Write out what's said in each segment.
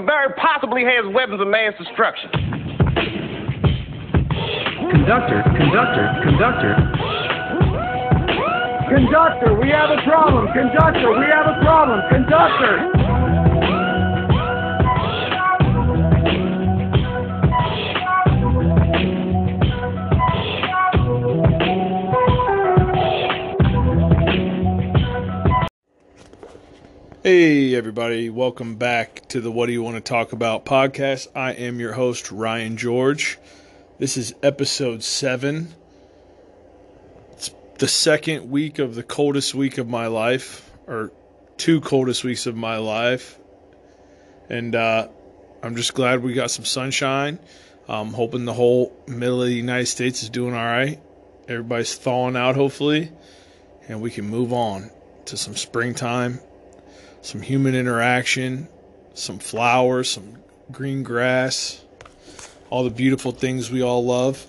very possibly has weapons of mass destruction. Conductor, conductor, conductor. Conductor, we have a problem. Conductor, we have a problem. Conductor. Hey, everybody, welcome back to the What Do You Want to Talk About podcast. I am your host, Ryan George. This is episode seven. It's the second week of the coldest week of my life, or two coldest weeks of my life. And uh, I'm just glad we got some sunshine. I'm hoping the whole middle of the United States is doing all right. Everybody's thawing out, hopefully, and we can move on to some springtime some human interaction, some flowers, some green grass, all the beautiful things we all love.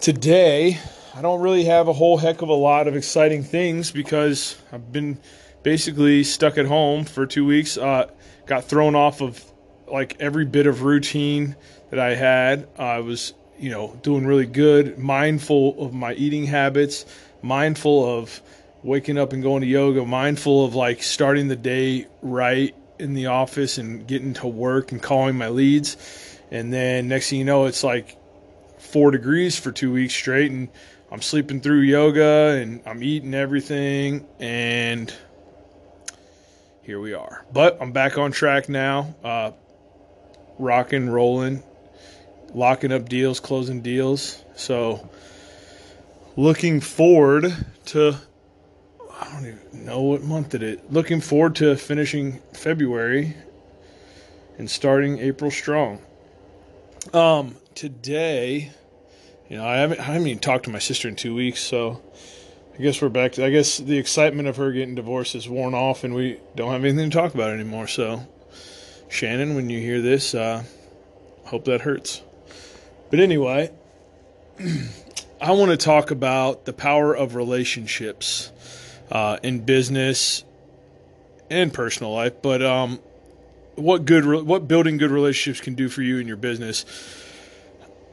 Today, I don't really have a whole heck of a lot of exciting things because I've been basically stuck at home for two weeks. Uh, got thrown off of like every bit of routine that I had. I was, you know, doing really good, mindful of my eating habits, mindful of waking up and going to yoga, mindful of like starting the day right in the office and getting to work and calling my leads. And then next thing you know, it's like four degrees for two weeks straight, and I'm sleeping through yoga and I'm eating everything. And here we are. But I'm back on track now, uh, rocking, rolling, locking up deals, closing deals. So looking forward to I don't even know what month it is. Looking forward to finishing February and starting April strong. Um, today, you know, I haven't I haven't even talked to my sister in two weeks, so I guess we're back to. I guess the excitement of her getting divorced is worn off, and we don't have anything to talk about anymore. So, Shannon, when you hear this, uh, hope that hurts. But anyway, I want to talk about the power of relationships uh, in business and personal life, but um, what good, what building good relationships can do for you in your business.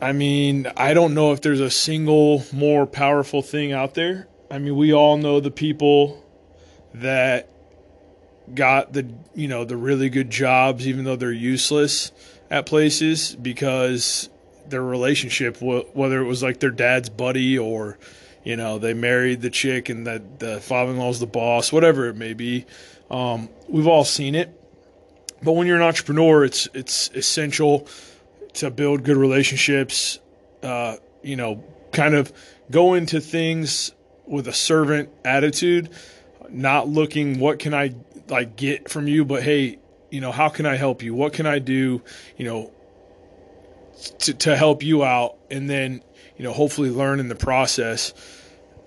I mean, I don't know if there's a single more powerful thing out there. I mean, we all know the people that got the you know the really good jobs, even though they're useless at places because their relationship, whether it was like their dad's buddy or you know they married the chick and that the father-in-law's the boss whatever it may be. Um, we've all seen it. But when you're an entrepreneur it's it's essential to build good relationships uh, you know kind of go into things with a servant attitude not looking what can i like get from you? But hey you know how can i help you? What can i do you know to, to help you out? And then you know hopefully learn in the process.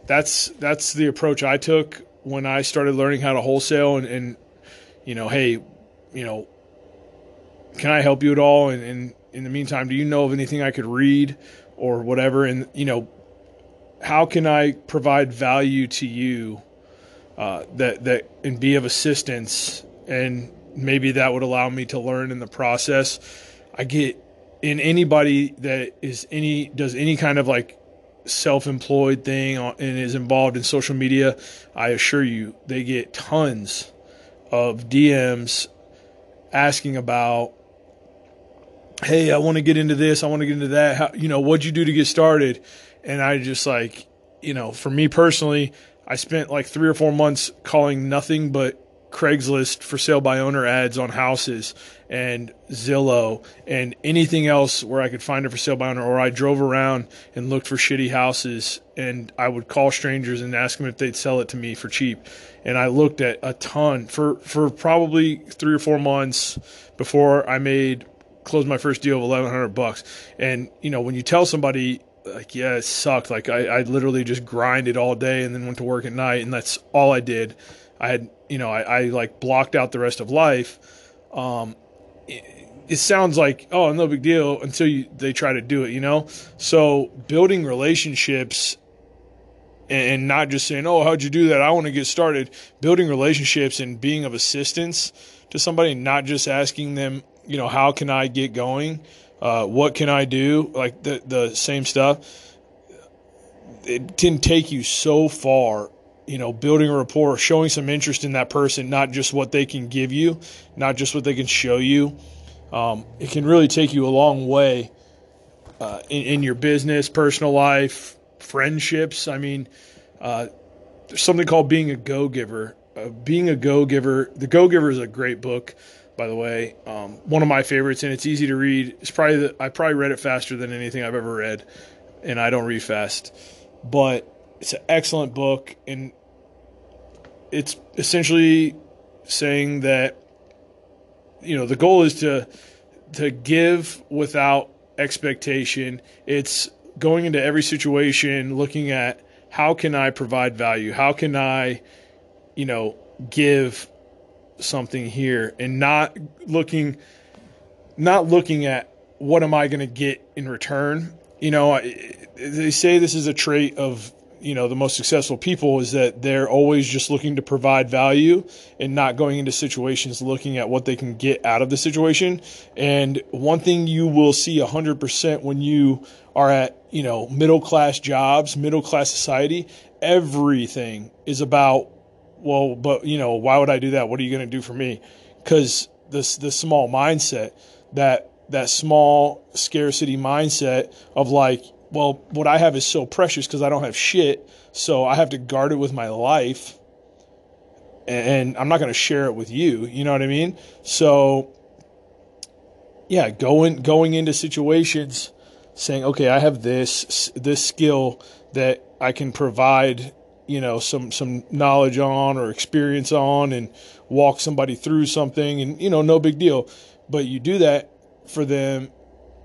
That's that's the approach I took when I started learning how to wholesale and, and you know hey you know can I help you at all? And, and in the meantime do you know of anything I could read or whatever? And you know how can I provide value to you uh, that that and be of assistance? And maybe that would allow me to learn in the process. I get in anybody that is any does any kind of like self-employed thing and is involved in social media I assure you they get tons of DMs asking about hey I want to get into this I want to get into that. How, you know what'd you do to get started? And I just like you know for me personally I spent like 3 or 4 months calling nothing but Craigslist for sale by owner ads on houses and Zillow and anything else where I could find it for sale by owner, or I drove around and looked for shitty houses and I would call strangers and ask them if they'd sell it to me for cheap. And I looked at a ton for, for probably three or four months before I made closed my first deal of eleven hundred bucks. And you know when you tell somebody like yeah it sucked like I, I literally just grinded all day and then went to work at night and that's all I did. I had you know I, I like blocked out the rest of life. Um, it, it sounds like oh no big deal until you, they try to do it you know so building relationships and not just saying oh how'd you do that i want to get started building relationships and being of assistance to somebody, not just asking them, you know, how can I get going? Uh, what can I do? Like the the same stuff. It can take you so far you know, building a rapport, showing some interest in that person, not just what they can give you, not just what they can show you. Um, it can really take you a long way uh, in, in, your business, personal life, friendships. I mean, uh, there's something called being a go giver. Uh, being a go giver, The Go Giver is a great book, by the way. Um, one of my favorites, and it's easy to read. It's probably the, I probably read it faster than anything I've ever read, and I don't read fast, but it's an excellent book, and it's essentially saying that you know the goal is to to give without expectation. It's going into every situation looking at how can I provide value? How can I, you know, give something here and not looking not looking at what am I going to get in return? You know, they say this is a trait of you know the most successful people is that they're always just looking to provide value and not going into situations looking at what they can get out of the situation. And one thing you will see 100% when you are at you know middle class jobs middle class society everything is about well but you know why would i do that? What are you going to do for me? Because this the small mindset that that small scarcity mindset of like well, what I have is so precious because I don't have shit, so I have to guard it with my life, and I'm not going to share it with you. You know what I mean? So, yeah, going going into situations, saying, okay, I have this this skill that I can provide, you know, some some knowledge on or experience on, and walk somebody through something, and you know, no big deal. But you do that for them,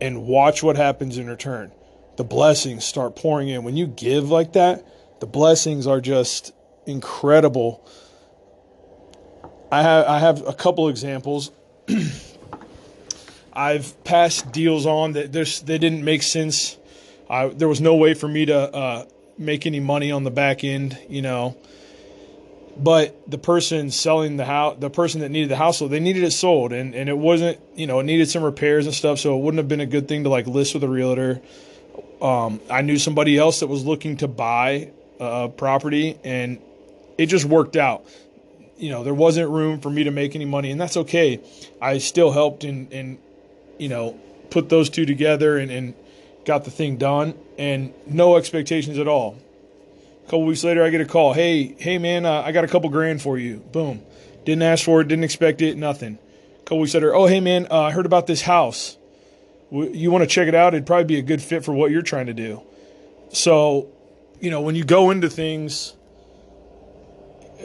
and watch what happens in return the blessings start pouring in. When you give like that, the blessings are just incredible. I have I have a couple examples. I've passed deals on that they didn't make sense. I, there was no way for me to uh, make any money on the back end, you know. But the person selling the house, the person that needed the house, they needed it sold, and, and it wasn't, you know, it needed some repairs and stuff, so it wouldn't have been a good thing to like list with a realtor. Um, I knew somebody else that was looking to buy a property, and it just worked out. You know, there wasn't room for me to make any money, and that's okay. I still helped and, and you know, put those two together and, and got the thing done, and no expectations at all. A couple weeks later, I get a call. Hey, hey, man, uh, I got a couple grand for you. Boom. Didn't ask for it, didn't expect it, nothing. A couple weeks later, oh, hey, man, uh, I heard about this house you want to check it out, it'd probably be a good fit for what you're trying to do. So, you know, when you go into things,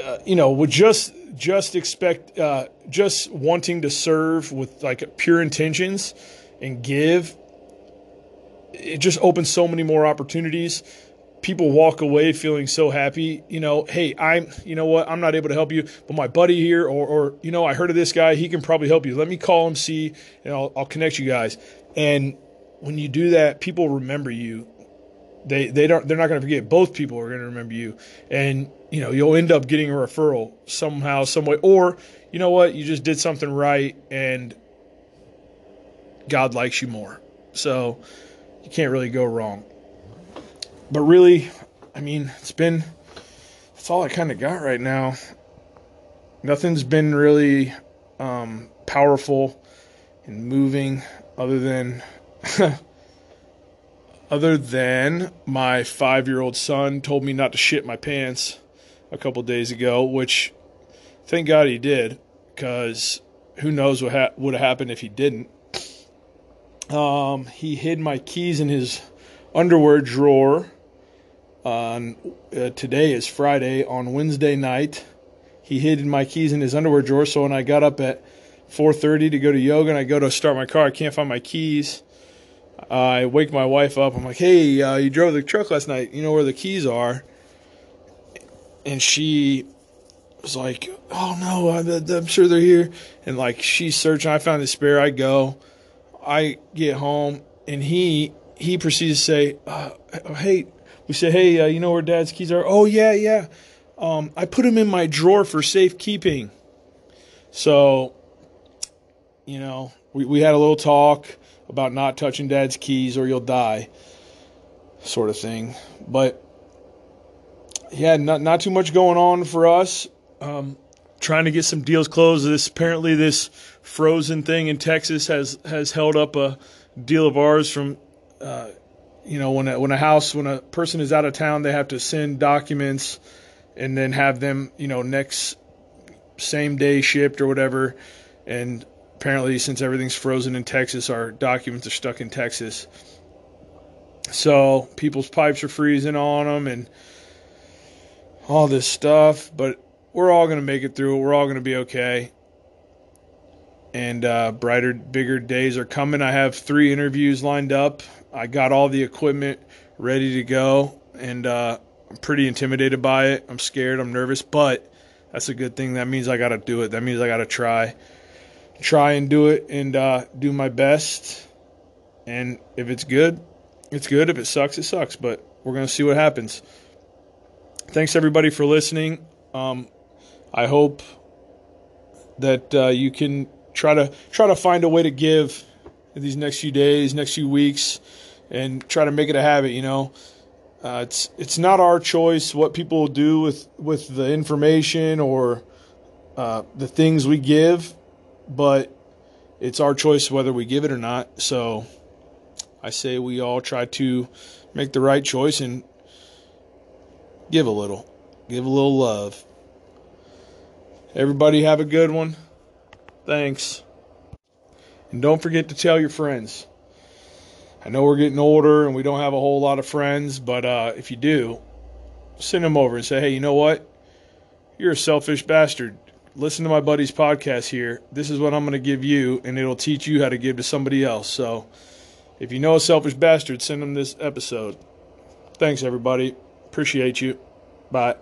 uh, you know, would just just expect uh, just wanting to serve with like pure intentions and give. It just opens so many more opportunities. People walk away feeling so happy. You know, hey, I'm, you know what, I'm not able to help you, but my buddy here, or, or you know, I heard of this guy, he can probably help you. Let me call him, see, and I'll, I'll connect you guys. And when you do that, people remember you. They they don't they're not going to forget. Both people are going to remember you, and you know you'll end up getting a referral somehow, some way, or you know what, you just did something right, and God likes you more. So you can't really go wrong. But really, I mean, it's been that's all I kind of got right now. Nothing's been really um, powerful and moving other than other than my five year old son told me not to shit my pants a couple days ago, which thank God he did, because who knows what ha- would have happened if he didn't. Um, he hid my keys in his underwear drawer. On uh, today is Friday. On Wednesday night, he hid my keys in his underwear drawer. So when I got up at 4:30 to go to yoga, and I go to start my car. I can't find my keys. I wake my wife up. I'm like, "Hey, uh, you drove the truck last night. You know where the keys are?" And she was like, "Oh no, I'm sure they're here." And like she's searching. I found the spare. I go. I get home, and he he proceeds to say, uh, "Hey," we say, "Hey, uh, you know where Dad's keys are?" Oh yeah, yeah. Um, I put them in my drawer for safekeeping. So You know, we, we had a little talk about not touching dad's keys or you'll die, sort of thing. But yeah, not not too much going on for us. Um, trying to get some deals closed. This apparently this frozen thing in Texas has has held up a deal of ours from. Uh, you know, when a, when a house, when a person is out of town, they have to send documents and then have them, you know, next same day shipped or whatever. And apparently, since everything's frozen in Texas, our documents are stuck in Texas. So people's pipes are freezing on them and all this stuff. But we're all going to make it through. We're all going to be okay. And uh, brighter, bigger days are coming. I have three interviews lined up. I got all the equipment ready to go. And uh, I'm pretty intimidated by it. I'm scared. I'm nervous. But that's a good thing. That means I got to do it. That means I got to try. Try and do it and uh, do my best. And if it's good, it's good. If it sucks, it sucks. But we're going to see what happens. Thanks, everybody, for listening. Um, I hope that uh, you can try to try to find a way to give these next few days, next few weeks, and try to make it a habit. You know, uh, it's it's not our choice what people do with with the information or uh, the things we give, but it's our choice whether we give it or not. So I say we all try to make the right choice and give a little, give a little love. Everybody have a good one. Thanks. And don't forget to tell your friends. I know we're getting older and we don't have a whole lot of friends, but uh, if you do, send them over and say, hey, you know what? You're a selfish bastard. Listen to my buddy's podcast here. This is what I'm going to give you, and it'll teach you how to give to somebody else. So if you know a selfish bastard, send them this episode. Thanks, everybody. Appreciate you. Bye.